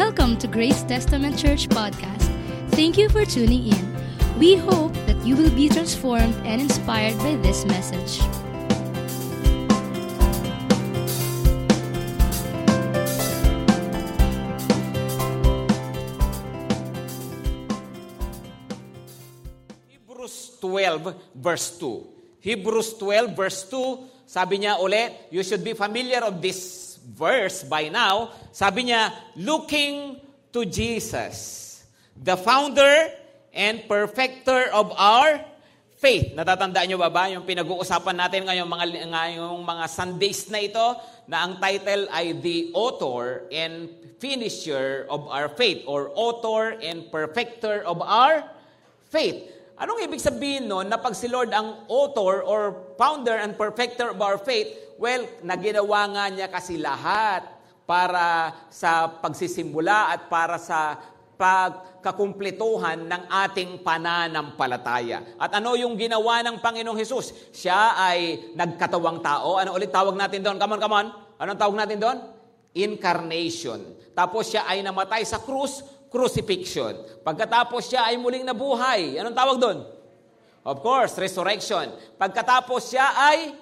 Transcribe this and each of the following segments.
Welcome to Grace Testament Church Podcast. Thank you for tuning in. We hope that you will be transformed and inspired by this message. Hebrews 12 verse 2. Hebrews 12 verse 2, sabi niya ulit, you should be familiar of this verse by now. Sabi niya, looking to Jesus, the founder and perfecter of our faith. Natatandaan niyo ba ba yung pinag-uusapan natin ngayong mga, ngayong mga Sundays na ito na ang title ay The Author and Finisher of Our Faith or Author and Perfecter of Our Faith. Anong ibig sabihin nun na pag si Lord ang author or founder and perfecter of our faith, well, naginawa nga niya kasi lahat para sa pagsisimula at para sa pagkakumpletuhan ng ating pananampalataya. At ano yung ginawa ng Panginoong Hesus? Siya ay nagkatawang tao. Ano ulit tawag natin doon? Come on, come on. Anong tawag natin doon? Incarnation. Tapos siya ay namatay sa krus, crucifixion. Pagkatapos siya ay muling nabuhay. Anong tawag doon? Of course, resurrection. Pagkatapos siya ay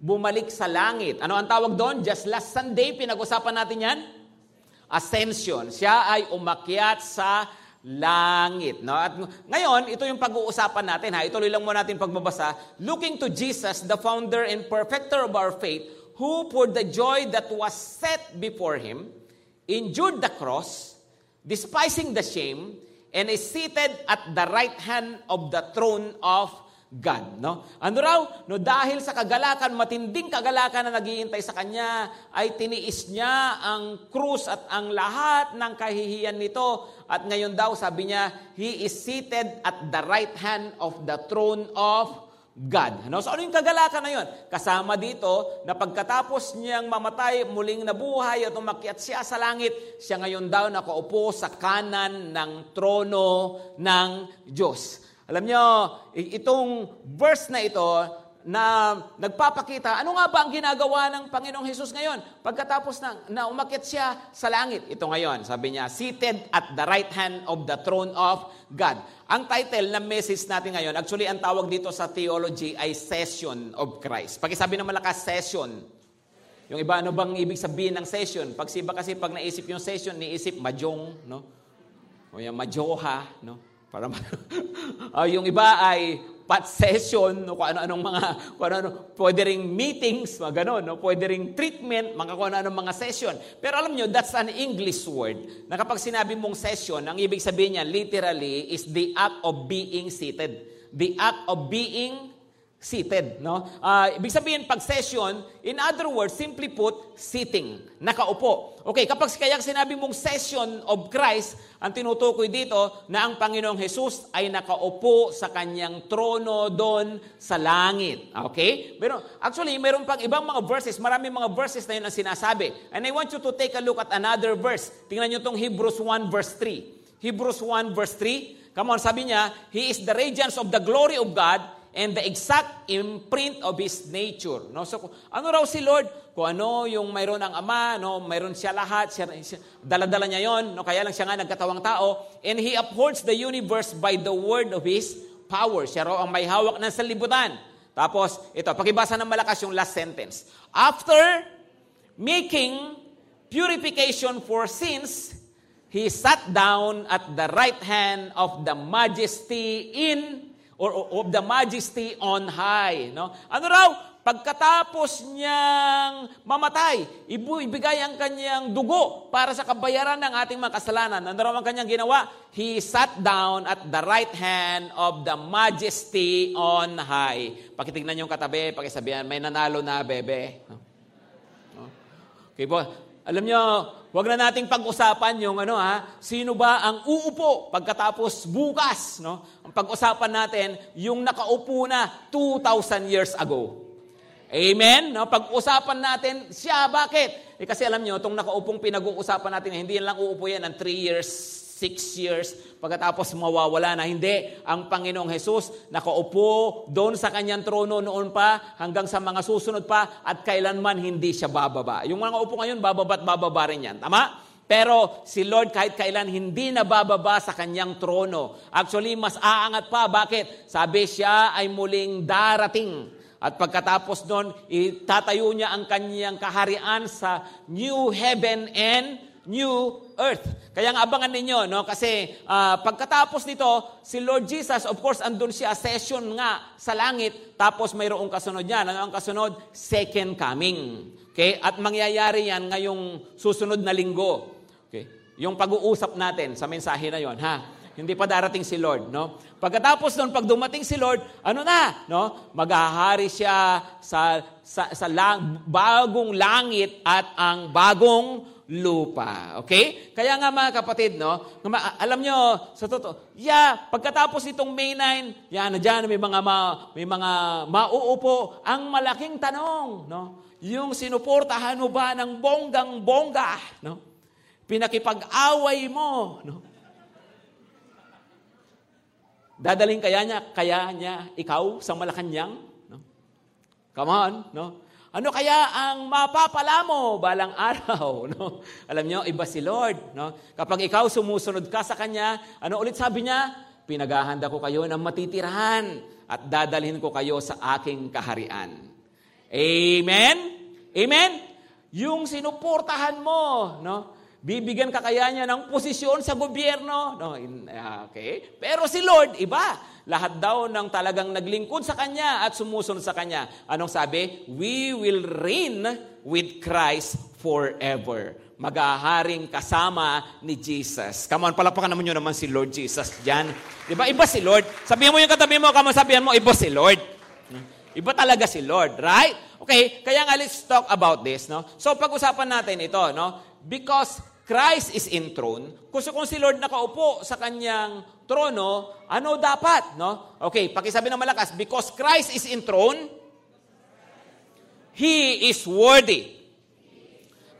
bumalik sa langit. Ano ang tawag doon? Just last Sunday, pinag-usapan natin yan. Ascension. Siya ay umakyat sa langit. No? At ngayon, ito yung pag-uusapan natin. Ha? Ituloy lang muna natin pagbabasa. Looking to Jesus, the founder and perfecter of our faith, who for the joy that was set before him, endured the cross, despising the shame, and is seated at the right hand of the throne of God. No? Ano raw? No, dahil sa kagalakan, matinding kagalakan na naghihintay sa kanya, ay tiniis niya ang krus at ang lahat ng kahihiyan nito. At ngayon daw, sabi niya, He is seated at the right hand of the throne of God. No? So ano yung kagalakan na yun? Kasama dito na pagkatapos niyang mamatay, muling nabuhay at umakyat siya sa langit, siya ngayon daw nakaupo sa kanan ng trono ng Diyos. Alam niyo, itong verse na ito na nagpapakita, ano nga ba ang ginagawa ng Panginoong Hesus ngayon? Pagkatapos na, na umakyat siya sa langit. Ito ngayon, sabi niya, seated at the right hand of the throne of God. Ang title ng message natin ngayon, actually ang tawag dito sa theology ay Session of Christ. Pakisabi ng malakas, session. Yung iba, ano bang ibig sabihin ng session? Pag siba kasi pag naisip yung session, niisip majong, no? O yung majoha, no? Para uh, yung iba ay pat session, no, kung ano-anong mga, kung ano, pwede ring meetings, mga ganun, no, pwede ring treatment, mga kung ano-anong mga session. Pero alam nyo, that's an English word, na kapag sinabi mong session, ang ibig sabihin niya, literally, is the act of being seated. The act of being seated. No? Uh, ibig sabihin, pag session, in other words, simply put, sitting, nakaupo. Okay, kapag kaya sinabi mong session of Christ, ang tinutukoy dito na ang Panginoong Jesus ay nakaupo sa kanyang trono doon sa langit. Okay? Pero actually, mayroon pang ibang mga verses, maraming mga verses na yun ang sinasabi. And I want you to take a look at another verse. Tingnan nyo itong Hebrews 1 verse 3. Hebrews 1 verse 3, come on, sabi niya, He is the radiance of the glory of God and the exact imprint of His nature. No? So, ano raw si Lord? Kung ano yung mayroon ang Ama, no? mayroon siya lahat, siya, siya, daladala niya yon, no? kaya lang siya nga nagkatawang tao, and He upholds the universe by the word of His power. Siya raw ang may hawak ng salibutan. Tapos, ito, pakibasa ng malakas yung last sentence. After making purification for sins, He sat down at the right hand of the majesty in or of the majesty on high. No? Ano raw? Pagkatapos niyang mamatay, ibigay ang kanyang dugo para sa kabayaran ng ating mga kasalanan. Ano raw ang kanyang ginawa? He sat down at the right hand of the majesty on high. Pakitignan yung katabi, pakisabihan, may nanalo na, bebe. Okay po. Alam niyo, wag na nating pag-usapan yung ano ha, sino ba ang uupo pagkatapos bukas, no? Ang pag-usapan natin yung nakaupo na 2000 years ago. Amen? No, pag-usapan natin siya, bakit? Eh, kasi alam niyo, itong nakaupong pinag-uusapan natin, hindi lang uupo yan ng 3 years, 6 years, pagkatapos mawawala na. Hindi. Ang Panginoong Jesus nakaupo doon sa kanyang trono noon pa hanggang sa mga susunod pa at kailanman hindi siya bababa. Yung mga upo ngayon, bababa at bababa rin yan. Tama? Pero si Lord kahit kailan hindi nabababa sa kanyang trono. Actually, mas aangat pa. Bakit? Sabi siya ay muling darating. At pagkatapos nun, itatayo niya ang kanyang kaharian sa new heaven and new earth. Kaya nga abangan ninyo, no? Kasi uh, pagkatapos nito, si Lord Jesus, of course, andun siya, session nga sa langit, tapos mayroong kasunod niya. Ano ang kasunod? Second coming. Okay? At mangyayari yan ngayong susunod na linggo. Okay. Yung pag-uusap natin sa mensahe na yon, ha? Hindi pa darating si Lord, no? Pagkatapos noon, pag dumating si Lord, ano na, no? Maghahari siya sa sa, sa lang, bagong langit at ang bagong lupa. Okay? Kaya nga mga kapatid, no? Alam nyo, sa totoo, yeah, pagkatapos itong May 9, yan, na dyan, may mga, ma, may mga mauupo. Ang malaking tanong, no? Yung sinuportahan mo ba ng bonggang-bongga, no? pinakipag-away mo, no? Dadaling kaya niya, kaya niya ikaw sa Malacanang? No? Come on, no? Ano kaya ang mapapala mo balang araw, no? Alam niyo, iba si Lord, no? Kapag ikaw sumusunod ka sa kanya, ano ulit sabi niya? Pinaghahanda ko kayo ng matitirahan at dadalhin ko kayo sa aking kaharian. Amen? Amen? Yung sinuportahan mo, no? Bibigyan ka kaya niya ng posisyon sa gobyerno? No, ah, okay. Pero si Lord, iba. Lahat daw ng talagang naglingkod sa Kanya at sumusunod sa Kanya. Anong sabi? We will reign with Christ forever. Magaharing kasama ni Jesus. Come on, palapakan naman nyo naman si Lord Jesus dyan. Di ba? Iba si Lord. Sabihan mo yung katabi mo, kamo sabihan mo, iba si Lord. Iba talaga si Lord, right? Okay, kaya nga let's talk about this, no? So pag-usapan natin ito, no? Because Christ is enthroned, kung, kung si Lord nakaupo sa kanyang trono, ano dapat? No? Okay, pakisabi ng malakas, because Christ is enthroned, He is worthy.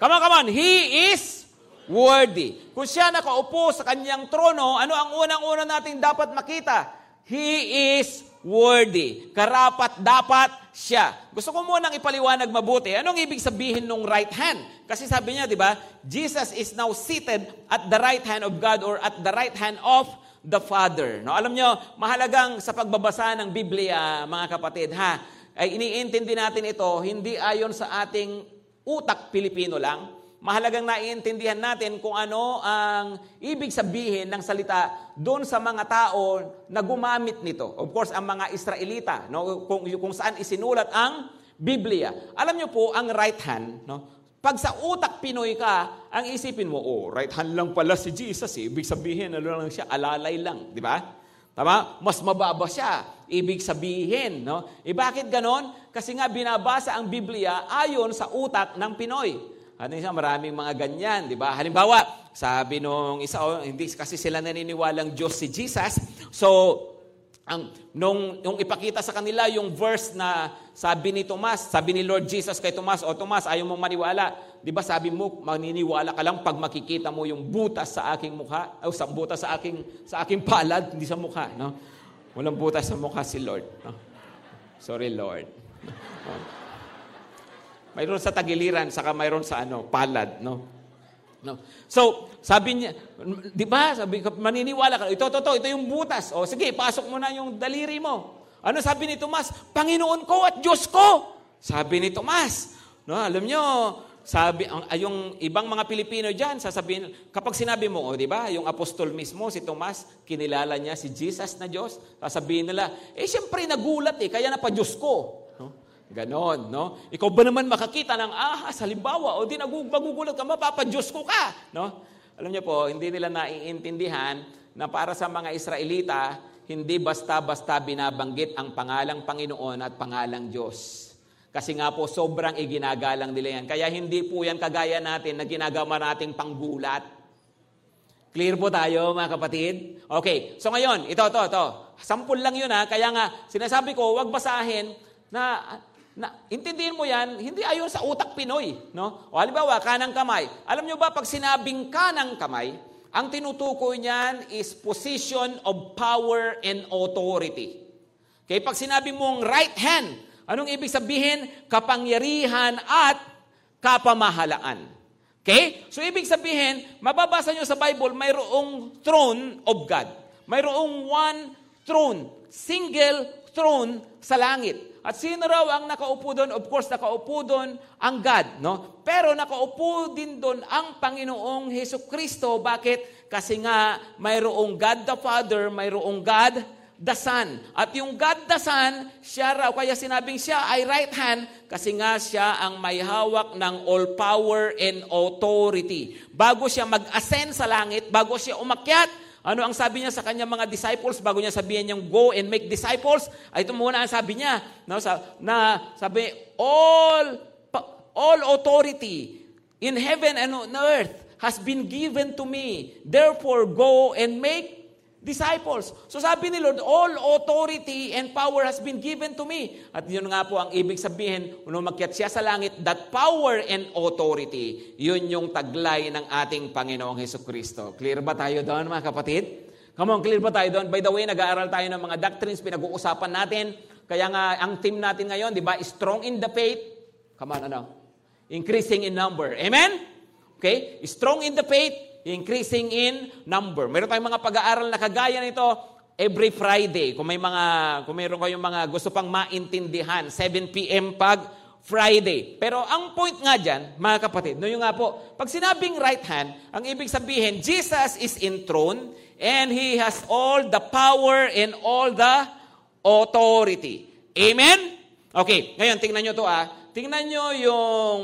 Come on, come on. He is worthy. Kung siya nakaupo sa kanyang trono, ano ang unang-una nating dapat makita? He is worthy. Karapat dapat siya. Gusto ko munang ipaliwanag mabuti. Anong ibig sabihin ng right hand? Kasi sabi niya, di ba, Jesus is now seated at the right hand of God or at the right hand of the Father. No, alam niyo, mahalagang sa pagbabasa ng Biblia, mga kapatid, ha, ay iniintindi natin ito hindi ayon sa ating utak Pilipino lang, mahalagang naiintindihan natin kung ano ang ibig sabihin ng salita doon sa mga tao na gumamit nito. Of course, ang mga Israelita, no, kung, kung saan isinulat ang Biblia. Alam niyo po, ang right hand, no, pag sa utak Pinoy ka, ang isipin mo, oh, right hand lang pala si Jesus. Eh. Ibig sabihin, ano lang siya, alalay lang. Di ba? Tama? Mas mababa siya. Ibig sabihin, no? E bakit ganon? Kasi nga binabasa ang Biblia ayon sa utak ng Pinoy. Ano siya, maraming mga ganyan, di ba? Halimbawa, sabi nung isa, oh, hindi kasi sila naniniwalang Diyos si Jesus. So, ang, nung, nung ipakita sa kanila yung verse na sabi ni Tomas, sabi ni Lord Jesus kay Tomas, o Tomas, ayaw mong maniwala. Di ba sabi mo, maniniwala ka lang pag makikita mo yung butas sa aking mukha, o sa butas sa aking, sa aking palad, hindi sa mukha. No? Walang butas sa mukha si Lord. No? Sorry, Lord. Mayroon sa tagiliran, saka mayroon sa ano, palad, no? No. So, sabi niya, 'di ba? Sabi maniniwala ka, ito to, to, ito yung butas. O sige, pasok mo na yung daliri mo. Ano sabi ni Tomas? Panginoon ko at Diyos ko. Sabi ni Tomas. No, alam niyo, sabi ang yung ibang mga Pilipino diyan sasabihin kapag sinabi mo, oh, 'di ba, yung apostol mismo si Tomas, kinilala niya si Jesus na Diyos. Sasabihin nila, eh siyempre nagulat eh, kaya na pa Diyos ko. Ganon, no? Ikaw ba naman makakita ng ahas, halimbawa, o di magugulat ka, mapapadyos ko ka, no? Alam niyo po, hindi nila naiintindihan na para sa mga Israelita, hindi basta-basta binabanggit ang pangalang Panginoon at pangalang Diyos. Kasi nga po, sobrang iginagalang nila yan. Kaya hindi po yan kagaya natin na ginagawa nating panggulat. Clear po tayo, mga kapatid? Okay, so ngayon, ito, ito, ito. Sampul lang yun ha. Kaya nga, sinasabi ko, wag basahin na na, intindihin mo yan, hindi ayon sa utak Pinoy. No? O halimbawa, kanang kamay. Alam nyo ba, pag sinabing kanang kamay, ang tinutukoy niyan is position of power and authority. Okay, pag sinabi mong right hand, anong ibig sabihin? Kapangyarihan at kapamahalaan. Okay? So, ibig sabihin, mababasa nyo sa Bible, mayroong throne of God. Mayroong one throne, single throne sa langit. At sino raw ang nakaupo doon? Of course, nakaupo doon ang God. No? Pero nakaupo din doon ang Panginoong Heso Kristo. Bakit? Kasi nga, mayroong God the Father, mayroong God the Son. At yung God the Son, siya raw, kaya sinabing siya ay right hand, kasi nga siya ang may hawak ng all power and authority. Bago siya mag-ascend sa langit, bago siya umakyat, ano ang sabi niya sa kanyang mga disciples bago niya sabihin niyang go and make disciples? Ay ito muna ang sabi niya. No, sa, na sabi, all, all authority in heaven and on earth has been given to me. Therefore, go and make disciples. So sabi ni Lord, all authority and power has been given to me. At yun nga po ang ibig sabihin, nung makyat siya sa langit, that power and authority, yun yung taglay ng ating Panginoong Heso Kristo. Clear ba tayo doon mga kapatid? Come on, clear ba tayo doon? By the way, nag-aaral tayo ng mga doctrines, pinag-uusapan natin. Kaya nga, ang team natin ngayon, di ba, strong in the faith. Come on, ano? Increasing in number. Amen? Okay? Strong in the faith, increasing in number. Meron tayong mga pag-aaral na kagaya nito every Friday. Kung may mga kung meron kayong mga gusto pang maintindihan, 7 p.m. pag Friday. Pero ang point nga dyan, mga kapatid, no yung nga po, pag sinabing right hand, ang ibig sabihin, Jesus is enthroned and He has all the power and all the authority. Amen? Okay, ngayon tingnan nyo to ah. Tingnan nyo yung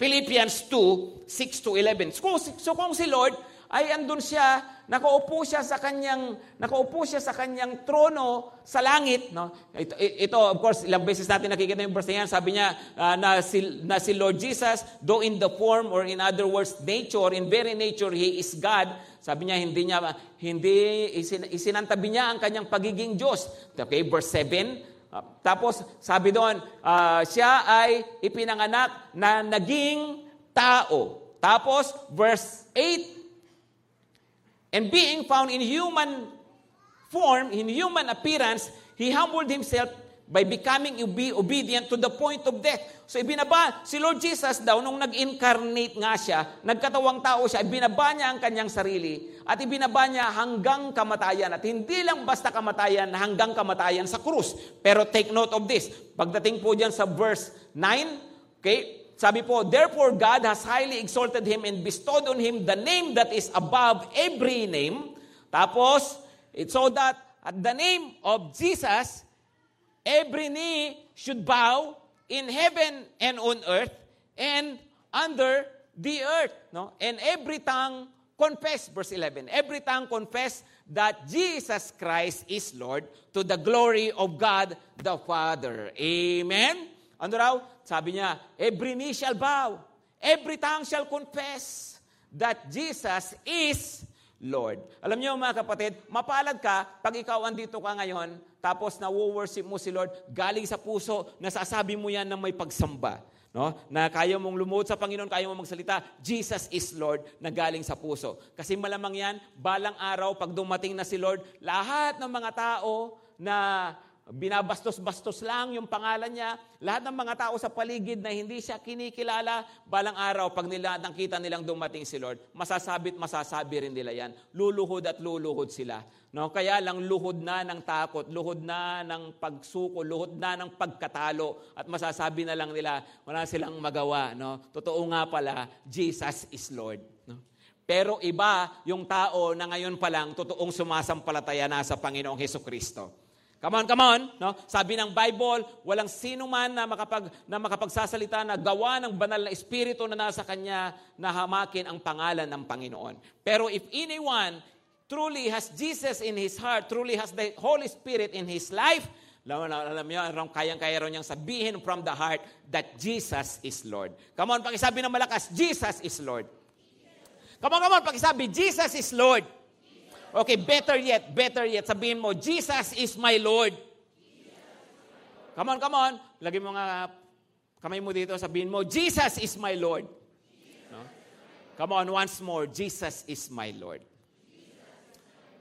Philippians 2, 6 to 11. So, so kung si Lord ay andun siya, nakaupo siya sa kanyang nakaupo siya sa kanyang trono sa langit, no? Ito, ito of course, ilang beses natin nakikita yung verse na. Sabi niya uh, na si na si Lord Jesus, though in the form or in other words nature, in very nature he is God. Sabi niya hindi niya hindi isin, isinantabi niya ang kanyang pagiging Diyos. Okay, verse 7, Uh, tapos sabi doon, uh, siya ay ipinanganak na naging tao. Tapos verse 8, And being found in human form, in human appearance, he humbled himself by becoming obedient to the point of death. So ibinaba, si Lord Jesus daw, nung nag-incarnate nga siya, nagkatawang tao siya, ibinaba niya ang kanyang sarili at ibinaba niya hanggang kamatayan. At hindi lang basta kamatayan, hanggang kamatayan sa krus. Pero take note of this. Pagdating po dyan sa verse 9, okay, sabi po, Therefore God has highly exalted Him and bestowed on Him the name that is above every name. Tapos, it's so that at the name of Jesus, every knee should bow in heaven and on earth and under the earth. No? And every tongue confess, verse 11, every tongue confess that Jesus Christ is Lord to the glory of God the Father. Amen? Ano raw? Sabi niya, every knee shall bow, every tongue shall confess that Jesus is Lord. Alam niyo mga kapatid, mapalad ka pag ikaw andito ka ngayon, tapos na-worship mo si Lord, galing sa puso, nasasabi mo yan na may pagsamba. No? Na kaya mong lumuhod sa Panginoon, kaya mong magsalita, Jesus is Lord, na galing sa puso. Kasi malamang yan, balang araw, pag dumating na si Lord, lahat ng mga tao na binabastos-bastos lang yung pangalan niya. Lahat ng mga tao sa paligid na hindi siya kinikilala, balang araw, pag nila nakita nilang dumating si Lord, masasabit masasabi rin nila yan. Luluhod at luluhod sila. No? Kaya lang luhod na ng takot, luhod na ng pagsuko, luhod na ng pagkatalo, at masasabi na lang nila, wala silang magawa. No? Totoo nga pala, Jesus is Lord. No? Pero iba yung tao na ngayon pa lang totoong sumasampalataya na sa Panginoong Heso Kristo. Come on, come on. No? Sabi ng Bible, walang sino man na, makapag, na makapagsasalita na gawa ng banal na espiritu na nasa kanya na hamakin ang pangalan ng Panginoon. Pero if anyone truly has Jesus in his heart, truly has the Holy Spirit in his life, alam, alam niyo, kayang-kaya rin niyang sabihin from the heart that Jesus is Lord. Come on, pakisabi ng malakas, Jesus is Lord. Come on, come on, pakisabi, Jesus is Lord. Okay, better yet, better yet. Sabihin mo, Jesus is my Lord. Come on, come on. Lagi mo nga kamay mo dito, sabihin mo, Jesus is my Lord. No? Come on, once more, Jesus is my Lord.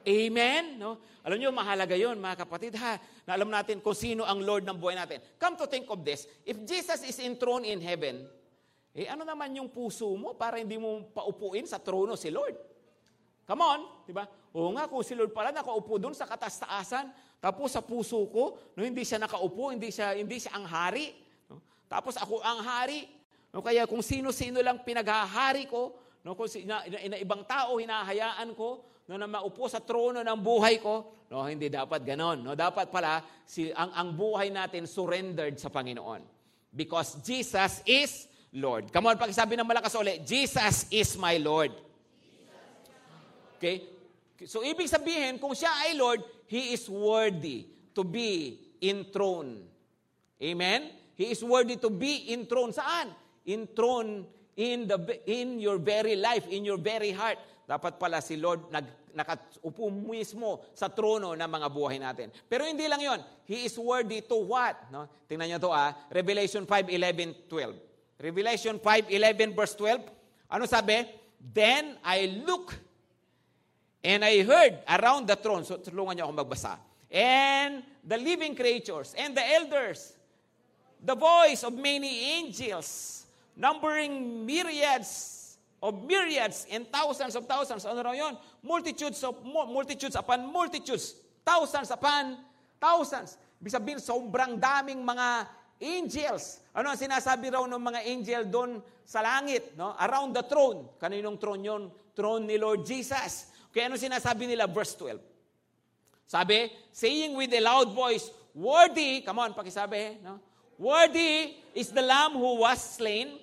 Amen? No? Alam niyo, mahalaga yon mga kapatid, ha? Na alam natin kung sino ang Lord ng buhay natin. Come to think of this, if Jesus is enthroned in heaven, Eh ano naman yung puso mo para hindi mo paupuin sa trono si Lord? Come on, di ba? Oo nga, kung si Lord pala nakaupo doon sa katastaasan, tapos sa puso ko, no, hindi siya nakaupo, hindi siya, hindi siya ang hari. No? Tapos ako ang hari. No, kaya kung sino-sino lang pinaghahari ko, no, kung si, na, na, na, ibang tao hinahayaan ko, no, na maupo sa trono ng buhay ko, no, hindi dapat ganon. No, dapat pala si, ang, ang buhay natin surrendered sa Panginoon. Because Jesus is Lord. Come on, pakisabi ng malakas ulit, Jesus is my Lord. Okay? So, ibig sabihin, kung siya ay Lord, He is worthy to be enthroned. Amen? He is worthy to be enthroned. Saan? Enthroned in, the, in your very life, in your very heart. Dapat pala si Lord nag, nakaupo mismo sa trono ng mga buhay natin. Pero hindi lang yon. He is worthy to what? No? Tingnan niyo to ah. Revelation 5, 11, 12. Revelation 5, 11 verse 12. Ano sabi? Then I look And I heard around the throne, so tulungan niyo ako magbasa, and the living creatures, and the elders, the voice of many angels, numbering myriads of myriads and thousands of thousands. Ano raw yun? Multitudes of multitudes upon multitudes. Thousands upon thousands. Ibig sabihin, sobrang daming mga angels. Ano ang sinasabi raw ng mga angel doon sa langit? No? Around the throne. Kaninong throne yon? Throne ni Lord Jesus. Kaya ano sinasabi nila? Verse 12. Sabi, saying with a loud voice, Worthy, come on, pakisabi, no? Worthy is the Lamb who was slain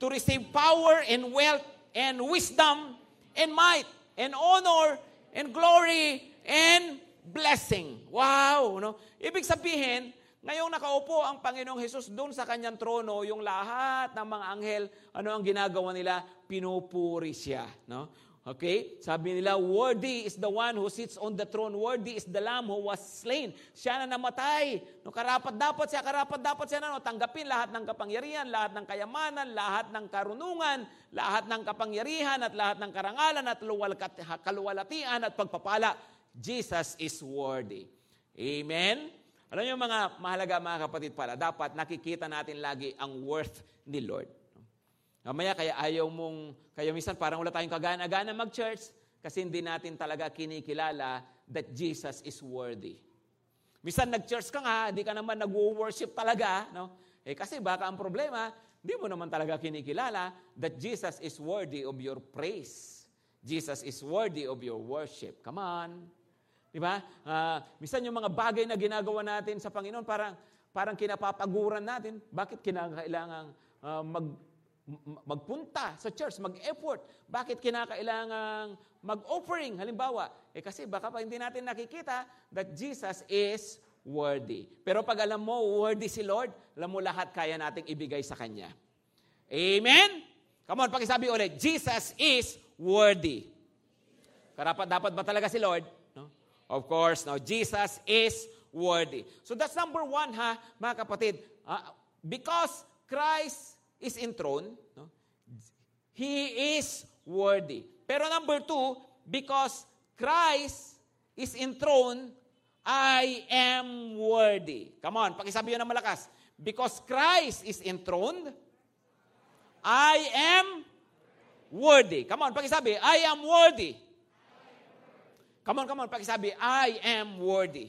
to receive power and wealth and wisdom and might and honor and glory and blessing. Wow! No? Ibig sabihin, ngayong nakaupo ang Panginoong Hesus doon sa kanyang trono, yung lahat ng mga anghel, ano ang ginagawa nila? Pinupuri siya. No? Okay? Sabi nila, worthy is the one who sits on the throne. Worthy is the lamb who was slain. Siya na namatay. No, karapat dapat siya, karapat dapat siya na no, tanggapin lahat ng kapangyarihan, lahat ng kayamanan, lahat ng karunungan, lahat ng kapangyarihan at lahat ng karangalan at kaluwalatian at pagpapala. Jesus is worthy. Amen? Alam niyo mga mahalaga mga kapatid pala, dapat nakikita natin lagi ang worth ni Lord. Mamaya kaya ayaw mong, kaya minsan parang wala tayong kagana-gana mag-church kasi hindi natin talaga kinikilala that Jesus is worthy. Minsan nag-church ka nga, hindi ka naman nag-worship talaga, no? Eh kasi baka ang problema, hindi mo naman talaga kinikilala that Jesus is worthy of your praise. Jesus is worthy of your worship. Come on. Di ba? Uh, minsan yung mga bagay na ginagawa natin sa Panginoon, parang, parang kinapapaguran natin. Bakit kinakailangan uh, mag, magpunta sa church, mag-effort. Bakit kinakailangang mag-offering? Halimbawa, eh kasi baka pa hindi natin nakikita that Jesus is worthy. Pero pag alam mo, worthy si Lord, alam mo lahat kaya nating ibigay sa Kanya. Amen? Come on, pakisabi ulit, Jesus is worthy. Karapat dapat ba talaga si Lord? No? Of course, no. Jesus is worthy. So that's number one, ha, mga kapatid. Uh, because Christ is enthroned, no? He is worthy. Pero number two, because Christ is enthroned, I am worthy. Come on, pakisabi yun ng malakas. Because Christ is enthroned, I am worthy. Come on, pakisabi, I am worthy. Come on, come on, pakisabi, I am worthy.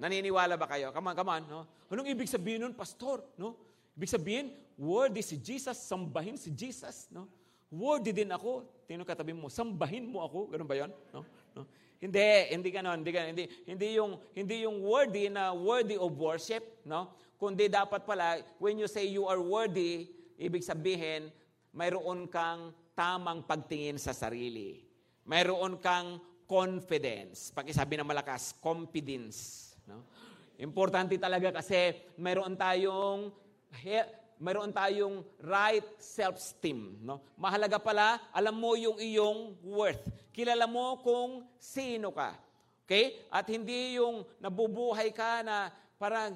Naniniwala ba kayo? Come on, come on. No? Anong ibig sabihin nun, pastor? No? Ibig sabihin, worthy si Jesus, sambahin si Jesus. No? Worthy din ako. Tingnan katabi mo, sambahin mo ako. Ganun ba yon? No? No? Hindi, hindi ganoon, hindi ganoon. Hindi, hindi yung hindi yung worthy na worthy of worship, no? Kundi dapat pala when you say you are worthy, ibig sabihin mayroon kang tamang pagtingin sa sarili. Mayroon kang confidence. Pakisabi ng malakas, confidence, no? Importante talaga kasi mayroon tayong mayroon tayong right self-esteem. No? Mahalaga pala, alam mo yung iyong worth. Kilala mo kung sino ka. Okay? At hindi yung nabubuhay ka na parang,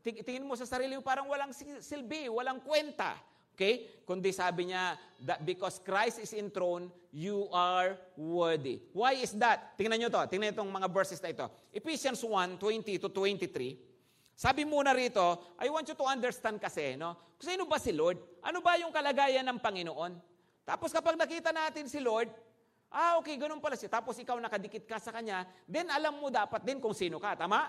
tingin mo sa sarili mo parang walang silbi, walang kwenta. Okay? Kundi sabi niya, that because Christ is enthroned, you are worthy. Why is that? Tingnan niyo to. Tingnan itong mga verses na ito. Ephesians 1, 20 to 23. Sabi muna rito, I want you to understand kasi, no? Sino ba si Lord? Ano ba yung kalagayan ng Panginoon? Tapos kapag nakita natin si Lord, ah, okay, ganun pala siya. Tapos ikaw nakadikit ka sa Kanya, then alam mo dapat din kung sino ka. Tama?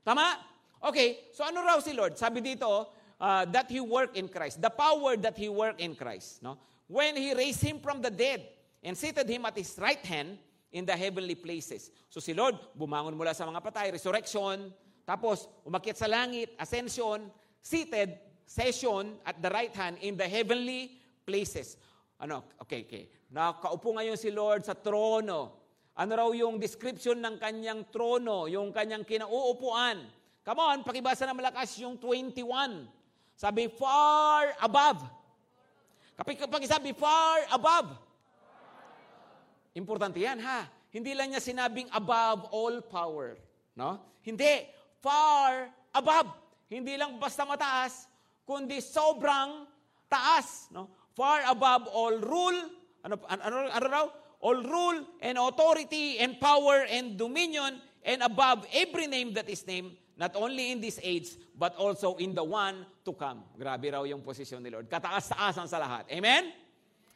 Tama? Okay, so ano raw si Lord? Sabi dito, uh, that He work in Christ. The power that He work in Christ. No? When He raised Him from the dead and seated Him at His right hand in the heavenly places. So si Lord, bumangon mula sa mga patay, resurrection, tapos umakyat sa langit, ascension, seated, session at the right hand in the heavenly places. Ano? Okay, okay. Nakaupo ngayon si Lord sa trono. Ano raw yung description ng kanyang trono, yung kanyang kinauupuan? Come on, pakibasa na malakas yung 21. Sabi, far above. Kapag, kapag sabi, far above. Importante yan, ha? Hindi lang niya sinabing above all power. No? Hindi. Far above. Hindi lang basta mataas, kundi sobrang taas. No? Far above all rule. Ano, ano, ano raw? All rule and authority and power and dominion and above every name that is named, not only in this age, but also in the one to come. Grabe raw yung posisyon ni Lord. Kataas-taasan sa lahat. Amen?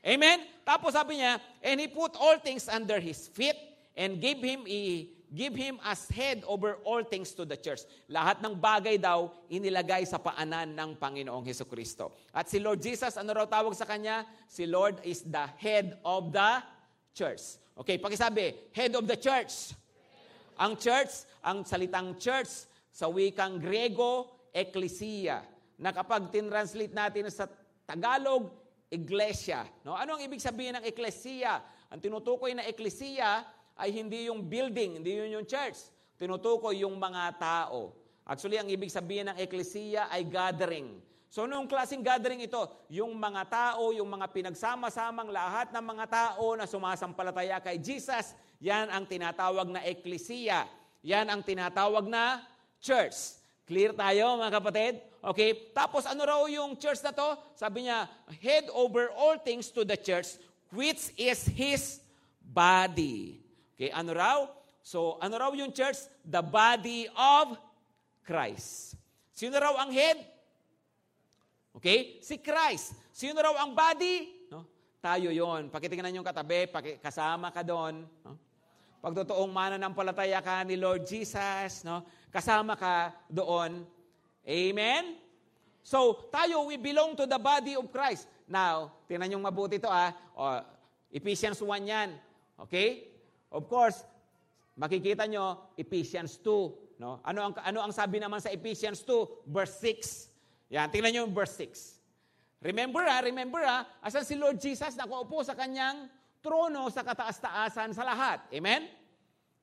Amen? Tapos sabi niya, and He put all things under His feet and gave Him a, give Him as head over all things to the church. Lahat ng bagay daw, inilagay sa paanan ng Panginoong Heso Kristo. At si Lord Jesus, ano raw tawag sa Kanya? Si Lord is the head of the church. Okay, pakisabi, head of the church. Ang church, ang salitang church, sa wikang Grego, ecclesia. Na kapag tinranslate natin sa Tagalog, iglesia. No? Ano ang ibig sabihin ng ecclesia? Ang tinutukoy na ecclesia ay hindi yung building, hindi yun yung church. Tinutukoy yung mga tao. Actually, ang ibig sabihin ng ecclesia ay gathering. So, noong klaseng gathering ito? Yung mga tao, yung mga pinagsama-samang lahat ng mga tao na sumasampalataya kay Jesus, yan ang tinatawag na ecclesia. Yan ang tinatawag na church. Clear tayo, mga kapatid? Okay? Tapos ano raw yung church na to? Sabi niya, head over all things to the church, which is His body. Okay, ano raw? So, ano raw yung church? The body of Christ. Sino raw ang head? Okay? Si Christ. Sino raw ang body? No? Tayo yon. Pakitingnan yung katabi, kasama ka doon. No? Pag totoong mananampalataya ka ni Lord Jesus, no? kasama ka doon. Amen? So, tayo, we belong to the body of Christ. Now, tingnan yung mabuti ito ah. O, Ephesians 1 yan. Okay? Of course, makikita nyo, Ephesians 2. No? Ano, ang, ano ang sabi naman sa Ephesians 2? Verse 6. Yan, tingnan nyo yung verse 6. Remember ah, remember ah, asan si Lord Jesus nakaupo sa kanyang trono sa kataas-taasan sa lahat. Amen?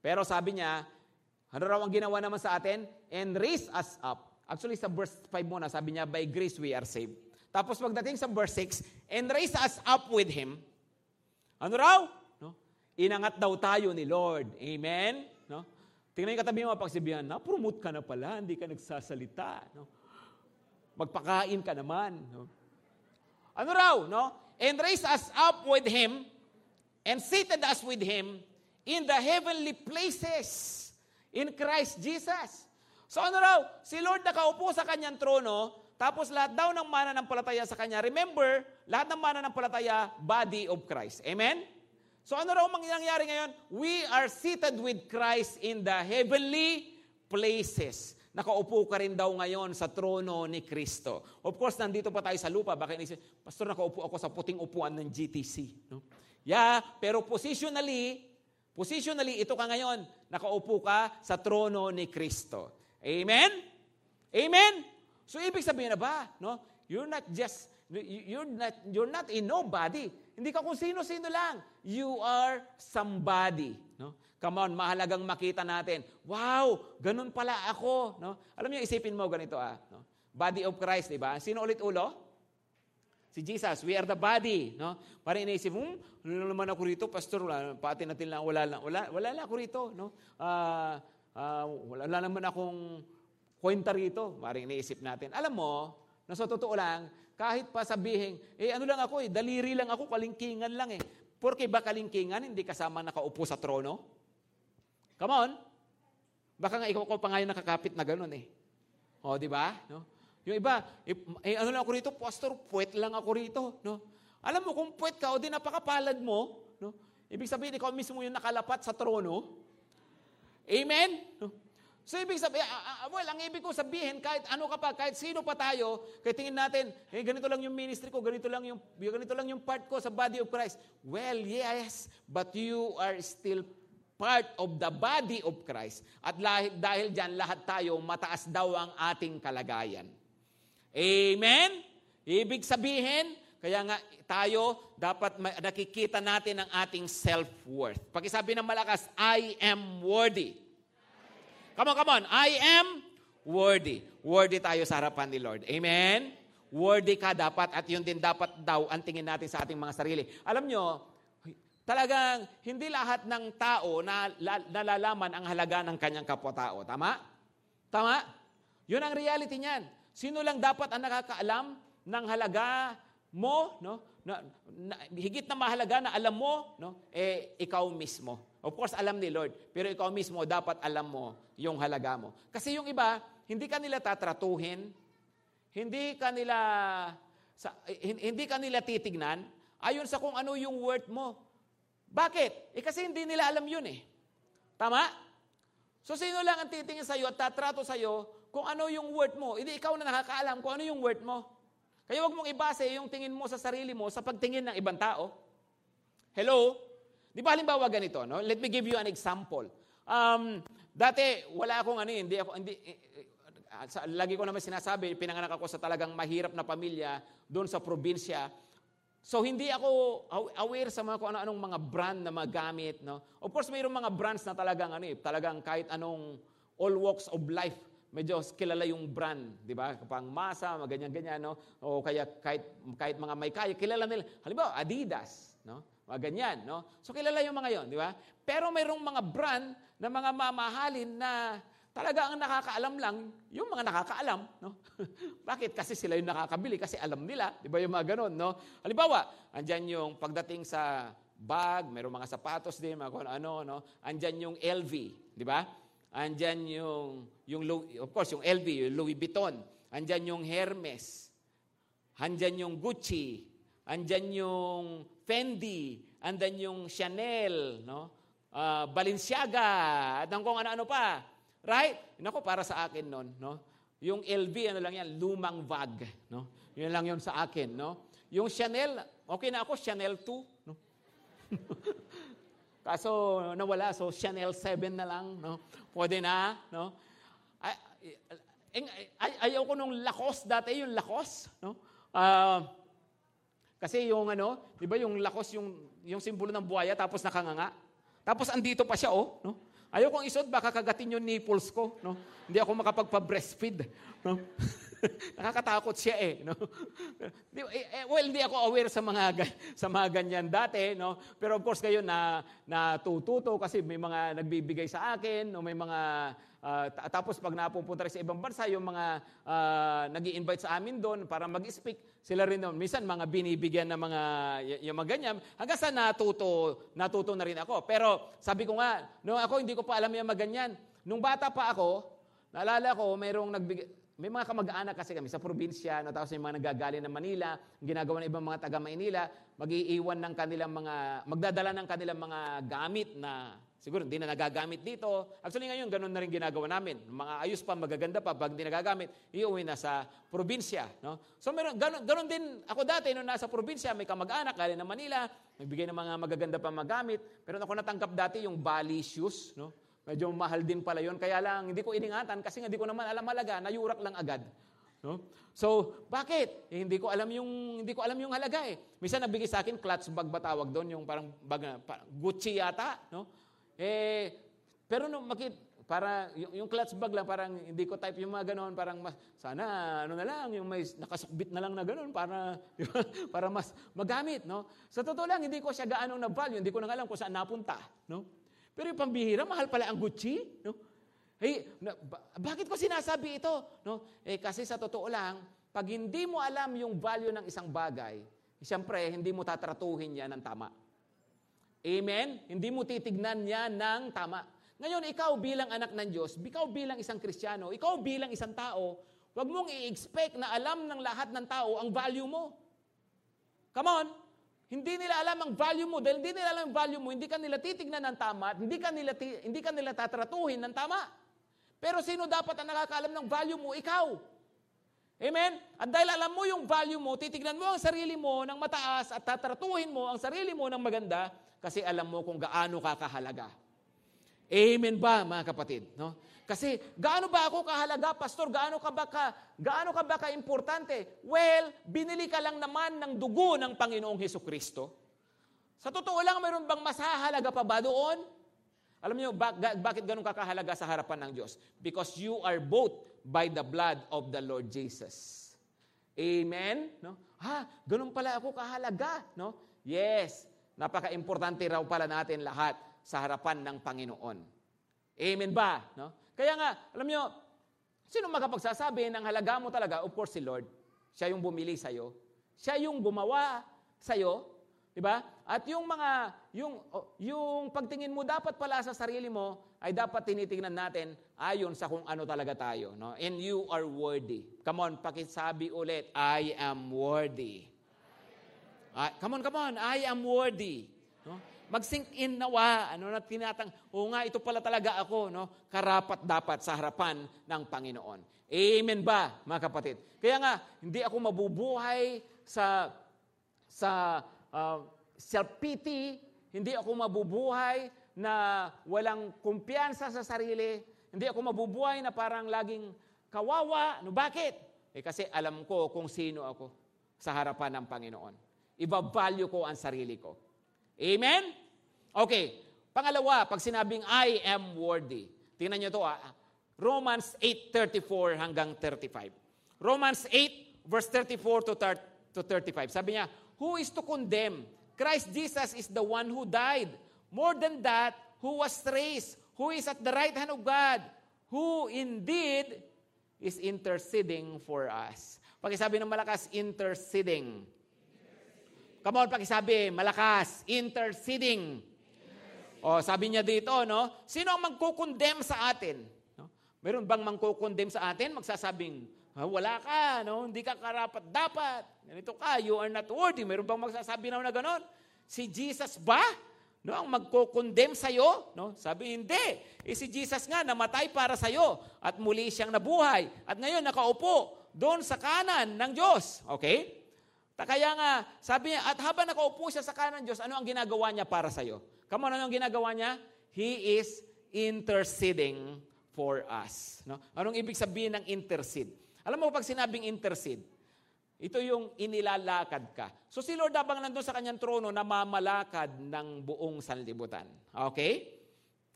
Pero sabi niya, ano raw ang ginawa naman sa atin? And raise us up. Actually, sa verse 5 muna, sabi niya, by grace we are saved. Tapos pagdating sa verse 6, and raise us up with Him. Ano raw? Inangat daw tayo ni Lord. Amen? No? Tingnan yung katabi mo, pagsabihan, na-promote ka na pala, hindi ka nagsasalita. No? Magpakain ka naman. No? Ano raw? No? And raise us up with Him and seated us with Him in the heavenly places in Christ Jesus. So ano raw? Si Lord nakaupo sa kanyang trono, tapos lahat daw ng mana ng palataya sa kanya. Remember, lahat ng mana ng palataya, body of Christ. Amen? So ano raw mangyayari ngayon? We are seated with Christ in the heavenly places. Nakaupo ka rin daw ngayon sa trono ni Kristo. Of course, nandito pa tayo sa lupa. Baka inisip, Pastor, nakaupo ako sa puting upuan ng GTC. No? Yeah, pero positionally, positionally, ito ka ngayon. Nakaupo ka sa trono ni Kristo. Amen? Amen? So, ibig sabihin na ba, no? You're not just, you're not, you're not a nobody. Hindi ka kung sino-sino lang. You are somebody. No? Come on, mahalagang makita natin. Wow, ganun pala ako. No? Alam niyo, isipin mo ganito ah. No? Body of Christ, di ba? Sino ulit ulo? Si Jesus, we are the body, no? Para iniisip, hmm, ano naman ako rito, pastor, wala, pati natin lang, wala lang, wala, wala lang ako rito, no? Uh, uh, wala, wala naman akong kwenta rito, maring iniisip natin. Alam mo, na sa totoo lang, kahit pa sabihin, eh ano lang ako eh, daliri lang ako, kalingkingan lang eh. Porque ba kalingkingan, hindi kasama nakaupo sa trono? Come on. Baka nga ikaw ko pa ngayon nakakapit na ganun eh. O, di ba? No? Yung iba, eh, eh, ano lang ako rito, pastor, puwet lang ako rito. No? Alam mo, kung puwet ka o di napakapalad mo, no? ibig sabihin, ikaw mismo yung nakalapat sa trono. Amen? No? So ibig sabihin, uh, uh, well, ang ibig ko sabihin, kahit ano ka pa, kahit sino pa tayo, kahit tingin natin, eh, ganito lang yung ministry ko, ganito lang yung, ganito lang yung part ko sa body of Christ. Well, yes, but you are still part of the body of Christ. At dahil, dahil dyan, lahat tayo, mataas daw ang ating kalagayan. Amen? Ibig sabihin, kaya nga tayo, dapat nakikita natin ang ating self-worth. Pakisabi ng malakas, I am worthy. Come on, come on. I am worthy. Worthy tayo sa harapan ni Lord. Amen? Worthy ka dapat at yun din dapat daw ang tingin natin sa ating mga sarili. Alam nyo, talagang hindi lahat ng tao na nalalaman ang halaga ng kanyang kapwa-tao. Tama? Tama? Yun ang reality niyan. Sino lang dapat ang nakakaalam ng halaga mo, no? Na, na, higit na mahalaga na alam mo, no? Eh, ikaw mismo. Of course, alam ni Lord. Pero ikaw mismo, dapat alam mo yung halaga mo. Kasi yung iba, hindi ka nila tatratuhin, hindi ka nila, sa, hindi ka nila titignan, ayon sa kung ano yung worth mo. Bakit? Eh kasi hindi nila alam yun eh. Tama? So sino lang ang titingin sa'yo at tatrato sa'yo kung ano yung worth mo? Hindi ikaw na nakakaalam kung ano yung worth mo. Kaya wag mong ibase yung tingin mo sa sarili mo sa pagtingin ng ibang tao. Hello? Di ba halimbawa ganito, no? Let me give you an example. Um, dati, wala akong ano, hindi ako, hindi, eh, eh, sa, lagi ko naman sinasabi, pinanganak ako sa talagang mahirap na pamilya doon sa probinsya. So hindi ako aware sa mga kung ano-anong mga brand na magamit, no? Of course, mayroong mga brands na talagang ano, eh, talagang kahit anong all walks of life, medyo kilala yung brand, di ba? Kapang masa, ganyan-ganyan, no? O kaya kahit, kahit mga may kaya, kilala nila. Halimbawa, Adidas, no? Mga ganyan, no? So kilala yung mga yon, di ba? Pero mayroong mga brand na mga mamahalin na talaga ang nakakaalam lang yung mga nakakaalam, no? Bakit? Kasi sila yung nakakabili kasi alam nila, di ba yung mga ganun, no? Halimbawa, andyan yung pagdating sa bag, mayroong mga sapatos din, mga kung ano, no? Andyan yung LV, di ba? Andyan yung, yung, of course, yung LV, yung Louis Vuitton. Andyan yung Hermes. Andyan yung Gucci. Andyan yung Fendi, andan yung Chanel, no? Uh, Balenciaga, at kung ano-ano pa. Right? Nako, para sa akin noon, no? Yung LV, ano lang yan, lumang bag, no? Yun lang yun sa akin, no? Yung Chanel, okay na ako, Chanel 2, no? Kaso nawala, so Chanel 7 na lang, no? Pwede na, no? Ay, ay, ay, ayaw ko nung Lacoste dati, yung Lacoste, no? Uh, kasi yung ano, 'di ba yung lakos yung yung simbolo ng buhaya tapos nakanganga. Tapos andito pa siya oh, no? Ayaw kong isot baka kagatin yung nipples ko, no? Hindi ako makapagpa-breastfeed, no? Nakakatakot siya eh, no? Eh, eh, well, hindi ako aware sa mga sa mga ganyan dati, no? Pero of course kayo na natututo kasi may mga nagbibigay sa akin, no? may mga Uh, tapos pag napupunta rin sa ibang bansa, yung mga uh, ah, nag invite sa amin doon para mag-speak, sila rin doon. Minsan mga binibigyan ng mga, yung mga ganyan, hanggang sa natuto, natuto na rin ako. Pero sabi ko nga, no, ako hindi ko pa alam yung mga ganyan. Nung bata pa ako, naalala ko, mayroong nagbigay, may mga kamag-anak kasi kami sa probinsya, no, tapos may mga nagagaling ng Manila, ginagawa ng ibang mga taga Maynila, mag-iiwan ng kanilang mga, magdadala ng kanilang mga gamit na siguro hindi na nagagamit dito. Actually ngayon, ganun na rin ginagawa namin. Mga ayos pa, magaganda pa, pag hindi nagagamit, iuwi na sa probinsya. No? So meron, ganun, ganun din ako dati, nung nasa probinsya, may kamag-anak, galing ng Manila, nagbigay ng mga magaganda pa magamit. Pero ako natanggap dati yung Bali shoes, no? Medyo mahal din pala yon Kaya lang, hindi ko iningatan kasi hindi ko naman alam halaga, nayurak lang agad. No? So, bakit? Eh, hindi ko alam yung hindi ko alam yung halaga eh. Minsan nabigay sa akin clutch bag ba tawag doon, yung parang bag, parang Gucci yata, no? Eh pero no makit para yung, yung clutch bag lang parang hindi ko type yung mga ganoon, parang mas, sana ano na lang yung may nakasukbit na lang na ganoon para para mas magamit, no? Sa totoo lang hindi ko siya gaano na value, hindi ko na alam kung saan napunta, no? Pero yung pambihira, mahal pala ang Gucci. No? Hey, na, ba, bakit ko sinasabi ito? No? Eh, kasi sa totoo lang, pag hindi mo alam yung value ng isang bagay, siyempre, hindi mo tatratuhin yan ng tama. Amen? Hindi mo titignan yan ng tama. Ngayon, ikaw bilang anak ng Diyos, ikaw bilang isang Kristiyano, ikaw bilang isang tao, huwag mong i-expect na alam ng lahat ng tao ang value mo. Come on, hindi nila alam ang value mo. Dahil hindi nila alam ang value mo, hindi ka nila titignan ng tama hindi ka nila, hindi ka nila tatratuhin ng tama. Pero sino dapat ang nakakaalam ng value mo? Ikaw. Amen? At dahil alam mo yung value mo, titignan mo ang sarili mo ng mataas at tatratuhin mo ang sarili mo ng maganda kasi alam mo kung gaano ka kahalaga. Amen ba, mga kapatid? No? Kasi gaano ba ako kahalaga, pastor? Gaano ka ba ka, gaano ka ba ka-importante? Well, binili ka lang naman ng dugo ng Panginoong Heso Kristo. Sa totoo lang, mayroon bang mas hahalaga pa ba doon? Alam niyo, bak- bakit ganun ka kahalaga sa harapan ng Diyos? Because you are both by the blood of the Lord Jesus. Amen? No? Ha, ganun pala ako kahalaga. No? Yes, napaka-importante raw pala natin lahat sa harapan ng Panginoon. Amen ba? No? Kaya nga, alam niyo, sino makapagsasabi ng halaga mo talaga? Of course, si Lord. Siya yung bumili sa'yo. Siya yung gumawa sa'yo. Diba? At yung mga, yung, yung pagtingin mo dapat pala sa sarili mo, ay dapat tinitingnan natin ayon sa kung ano talaga tayo. No? And you are worthy. Come on, pakisabi ulit, I am worthy. I, come on, come on, I am worthy. Mag-sink in nawa, ano na tinatang, o nga, ito pala talaga ako, no? karapat dapat sa harapan ng Panginoon. Amen ba, mga kapatid? Kaya nga, hindi ako mabubuhay sa, sa uh, self-pity, hindi ako mabubuhay na walang kumpiyansa sa sarili, hindi ako mabubuhay na parang laging kawawa. No, bakit? Eh kasi alam ko kung sino ako sa harapan ng Panginoon. Iba-value ko ang sarili ko. Amen? Okay. Pangalawa, pag sinabing I am worthy. Tingnan niyo to ah. Romans 8:34 hanggang 35. Romans 8 verse 34 to 35. Sabi niya, who is to condemn? Christ Jesus is the one who died More than that, who was raised, who is at the right hand of God, who indeed is interceding for us. Pakisabi ng malakas, interceding. Come on, pakisabi, malakas, interceding. O, sabi niya dito, no? Sino ang magkukondem sa atin? No? Meron bang magkukondem sa atin? Magsasabing, wala ka, no? Hindi ka karapat dapat. Ganito ka, you are not worthy. Meron bang magsasabi na na ganon? Si Jesus ba? No, ang magko-condemn sa iyo, no? Sabi hindi. Eh si Jesus nga namatay para sa iyo at muli siyang nabuhay at ngayon nakaupo doon sa kanan ng Diyos. Okay? Kaya nga, sabi niya, at habang nakaupo siya sa kanan ng Diyos, ano ang ginagawa niya para sa iyo? On, ano ang ginagawa niya? He is interceding for us. No? Anong ibig sabihin ng intercede? Alam mo, pag sinabing intercede, ito yung inilalakad ka. So si Lord habang nandun sa kanyang trono, namamalakad ng buong sanlibutan. Okay?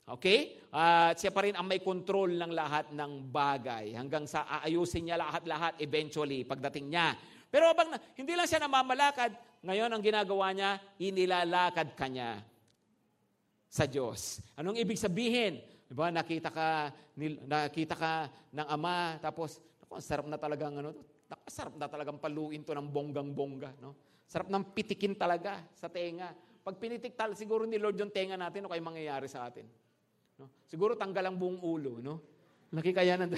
Okay? At uh, siya pa rin ang may control ng lahat ng bagay hanggang sa aayusin niya lahat-lahat eventually pagdating niya. Pero habang hindi lang siya namamalakad, ngayon ang ginagawa niya, inilalakad kanya sa Diyos. Anong ibig sabihin? Diba, nakita ka, nakita ka ng ama, tapos, ako, sarap na talagang ano, Sarap na talagang paluin to ng bonggang-bongga. No? Sarap ng pitikin talaga sa tenga. Pag pinitik tal, siguro ni Lord yung tenga natin, ano kayo mangyayari sa atin? No? Siguro tanggal ang buong ulo. No? Laki kaya ng...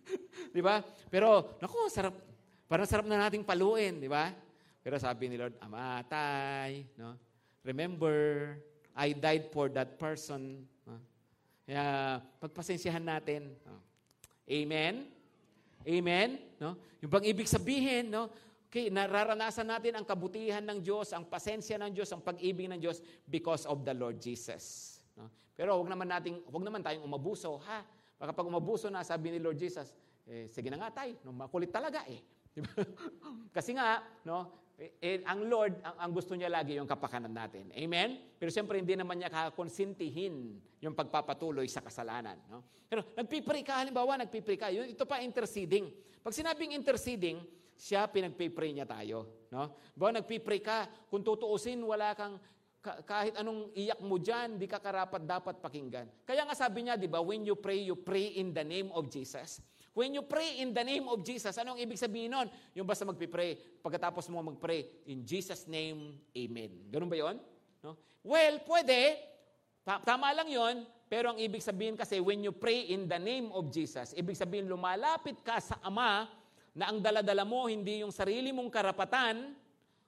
di ba? Pero, naku, sarap. Parang sarap na nating paluin. Di ba? Pero sabi ni Lord, amatay. No? Remember, I died for that person. Kaya, pagpasensyahan natin. No? Amen? Amen? No? Yung bang ibig sabihin, no? Okay, nararanasan natin ang kabutihan ng Diyos, ang pasensya ng Diyos, ang pag-ibig ng Diyos because of the Lord Jesus. No? Pero wag naman nating, wag naman tayong umabuso, ha? Baka pag umabuso na, sabi ni Lord Jesus, eh, sige na nga tayo, no? makulit talaga eh. Kasi nga, no, eh, eh, ang Lord, ang, ang gusto niya lagi yung kapakanan natin. Amen? Pero siyempre, hindi naman niya kakonsintihin yung pagpapatuloy sa kasalanan. No? Pero nagpipray ka, halimbawa, nagpipray ka. Ito pa, interceding. Pag sinabing interceding, siya pinagpipray niya tayo. No? Bawa, nagpipray ka, kung tutuusin, wala kang, kahit anong iyak mo dyan, di ka karapat dapat pakinggan. Kaya nga sabi niya, di ba, when you pray, you pray in the name of Jesus. When you pray in the name of Jesus, anong ibig sabihin nun? Yung basta magpipray, pagkatapos mo magpray, in Jesus' name, Amen. Ganun ba yon? No? Well, pwede, tama lang yon, Pero ang ibig sabihin kasi, when you pray in the name of Jesus, ibig sabihin lumalapit ka sa Ama na ang daladala mo hindi yung sarili mong karapatan,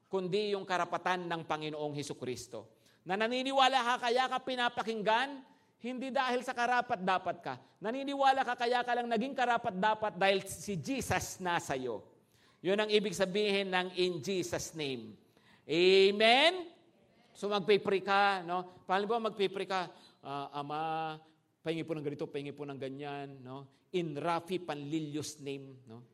kundi yung karapatan ng Panginoong Heso Kristo. Na naniniwala ka kaya ka pinapakinggan, hindi dahil sa karapat dapat ka. Naniniwala ka kaya ka lang naging karapat dapat dahil si Jesus nasa iyo. Yun ang ibig sabihin ng in Jesus name. Amen? So magpipray ka, no? Paano ba magpipray ka? Uh, ama, pahingi po ng ganito, pahingi po ng ganyan, no? In Rafi Panlilio's name, no?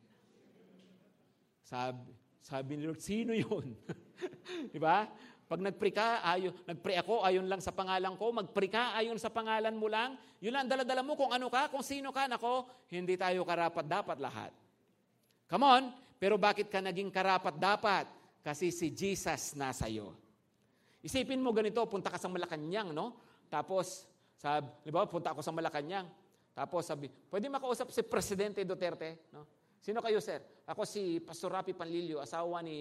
Sabi, sabi ni Lord, sino yun? Di ba? Pag nagpray ka, ayon, nagpray ako, ayon lang sa pangalan ko, magpray ka, ayon sa pangalan mo lang, yun lang, daladala mo kung ano ka, kung sino ka, nako, hindi tayo karapat-dapat lahat. Come on, pero bakit ka naging karapat-dapat? Kasi si Jesus nasa iyo. Isipin mo ganito, punta ka sa Malacanang, no? Tapos, sabi, di ba, punta ako sa Malacanang. Tapos sabi, pwede makausap si Presidente Duterte, no? Sino kayo, sir? Ako si Pastor Rapi Panlilio, asawa ni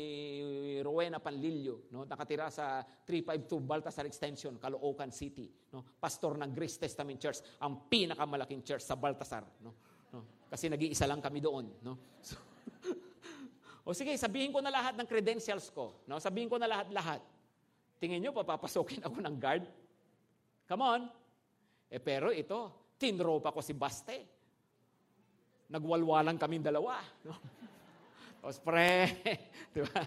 Rowena Panlilio, no? nakatira sa 352 Baltasar Extension, Caloocan City. No? Pastor ng Grace Testament Church, ang pinakamalaking church sa Baltasar. No? No? Kasi nag-iisa lang kami doon. No? So, o sige, sabihin ko na lahat ng credentials ko. No? Sabihin ko na lahat-lahat. Tingin nyo, papapasukin ako ng guard? Come on. Eh pero ito, tinropa ko si Baste nagwalwalan kaming dalawa. No? Tapos, pre, di ba?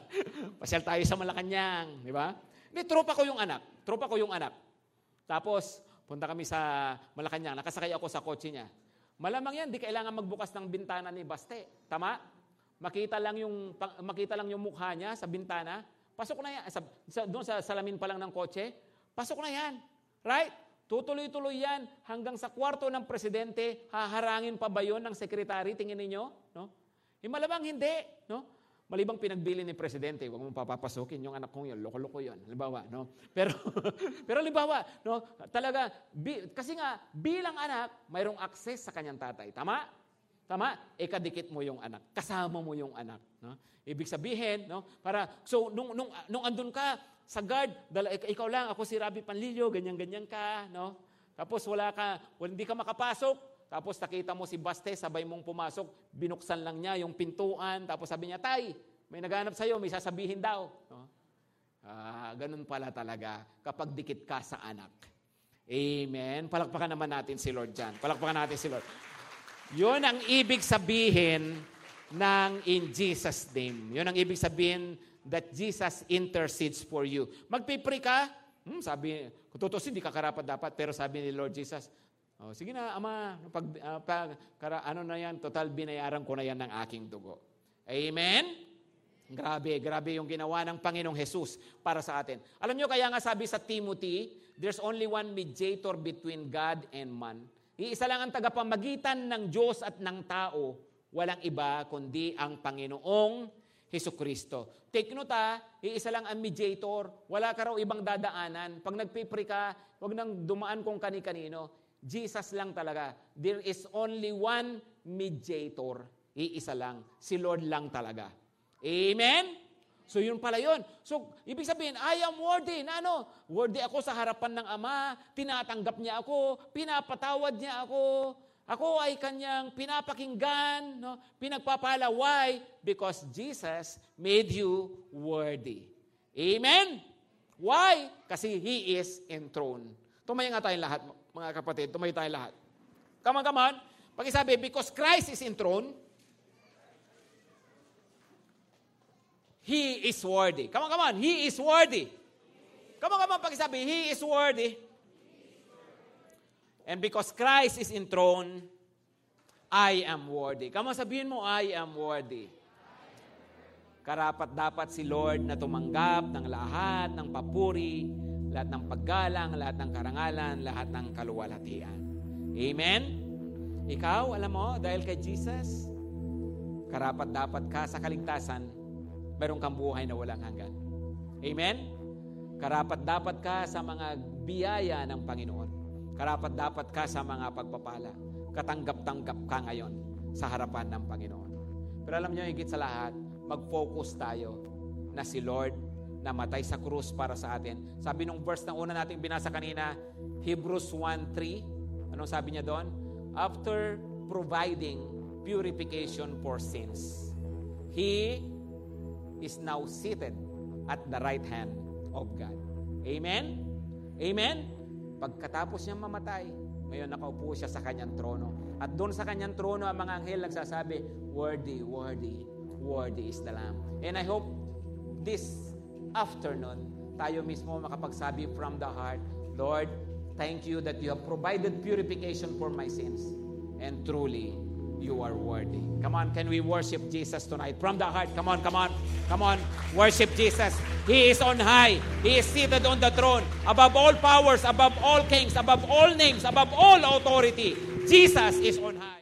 Pasyal tayo sa Malacanang, di ba? Hindi, tropa ko yung anak. Tropa ko yung anak. Tapos, punta kami sa Malacanang. Nakasakay ako sa kotse niya. Malamang yan, di kailangan magbukas ng bintana ni Baste. Tama? Makita lang yung, makita lang yung mukha niya sa bintana. Pasok na yan. Sa, sa, doon sa salamin pa lang ng kotse. Pasok na yan. Right? Tutuloy-tuloy yan hanggang sa kwarto ng presidente, haharangin pa ba yun ng sekretary? Tingin ninyo? No? E malamang hindi. No? Malibang pinagbili ni presidente, huwag mong papapasukin yung anak kong yun, loko-loko yun. Halimbawa, no? Pero, pero halimbawa, no? Talaga, bi, kasi nga, bilang anak, mayroong access sa kanyang tatay. Tama? Tama? E kadikit mo yung anak. Kasama mo yung anak. No? Ibig sabihin, no? Para, so, nung, nung, nung andun ka, sa guard, dala, ikaw lang, ako si Rabbi Panlilio, ganyan-ganyan ka, no? Tapos wala ka, wala, hindi ka makapasok, tapos nakita mo si Baste, sabay mong pumasok, binuksan lang niya yung pintuan, tapos sabi niya, Tay, may naghanap sa'yo, may sasabihin daw. No? Ah, ganun pala talaga kapag dikit ka sa anak. Amen. Palakpakan naman natin si Lord dyan. Palakpakan natin si Lord. Yun ang ibig sabihin ng in Jesus' name. Yun ang ibig sabihin that Jesus intercedes for you. Magpipray ka, hmm, sabi, kung totoo hindi ka karapat dapat, pero sabi ni Lord Jesus, oh, sige na, Ama, pag, uh, pag, kara, ano na yan, total binayaran ko na yan ng aking dugo. Amen? Grabe, grabe yung ginawa ng Panginoong Jesus para sa atin. Alam nyo, kaya nga sabi sa Timothy, there's only one mediator between God and man. Iisa lang ang tagapamagitan ng Diyos at ng tao, walang iba kundi ang Panginoong Heso Kristo. Take note ha, iisa lang ang mediator. Wala ka raw ibang dadaanan. Pag nagpipray ka, huwag nang dumaan kung kani-kanino. Jesus lang talaga. There is only one mediator. Iisa lang. Si Lord lang talaga. Amen? So yun pala yun. So, ibig sabihin, I am worthy. Na ano? Worthy ako sa harapan ng Ama. Tinatanggap niya ako. Pinapatawad niya ako. Ako ay kanyang pinapakinggan, no? pinagpapala. Why? Because Jesus made you worthy. Amen? Why? Kasi He is enthroned. Tumayo nga tayong lahat, mga kapatid. Tumayo tayong lahat. Come on, come on. Pakisabi, because Christ is enthroned, He is worthy. Come on, come on. He is worthy. Come on, come on. Pakisabi, He is worthy. And because Christ is enthroned, I am worthy. Kamo sabihin mo, I am worthy. Karapat dapat si Lord na tumanggap ng lahat ng papuri, lahat ng paggalang, lahat ng karangalan, lahat ng kaluwalhatian. Amen? Ikaw, alam mo, dahil kay Jesus, karapat dapat ka sa kaligtasan, meron kang buhay na walang hanggan. Amen? Karapat dapat ka sa mga biyaya ng Panginoon. Karapat dapat ka sa mga pagpapala. Katanggap-tanggap ka ngayon sa harapan ng Panginoon. Pero alam niyo, higit sa lahat, mag-focus tayo na si Lord na matay sa krus para sa atin. Sabi nung verse na una nating binasa kanina, Hebrews 1.3, Anong sabi niya doon? After providing purification for sins, He is now seated at the right hand of God. Amen? Amen? Pagkatapos niya mamatay, ngayon nakaupo siya sa kanyang trono. At doon sa kanyang trono, ang mga anghel nagsasabi, Worthy, worthy, worthy is the Lamb. And I hope this afternoon, tayo mismo makapagsabi from the heart, Lord, thank you that you have provided purification for my sins. And truly, you are worthy. Come on, can we worship Jesus tonight from the heart? Come on, come on, come on. Worship Jesus. He is on high. He is seated on the throne, above all powers, above all kings, above all names, above all authority. Jesus is on high.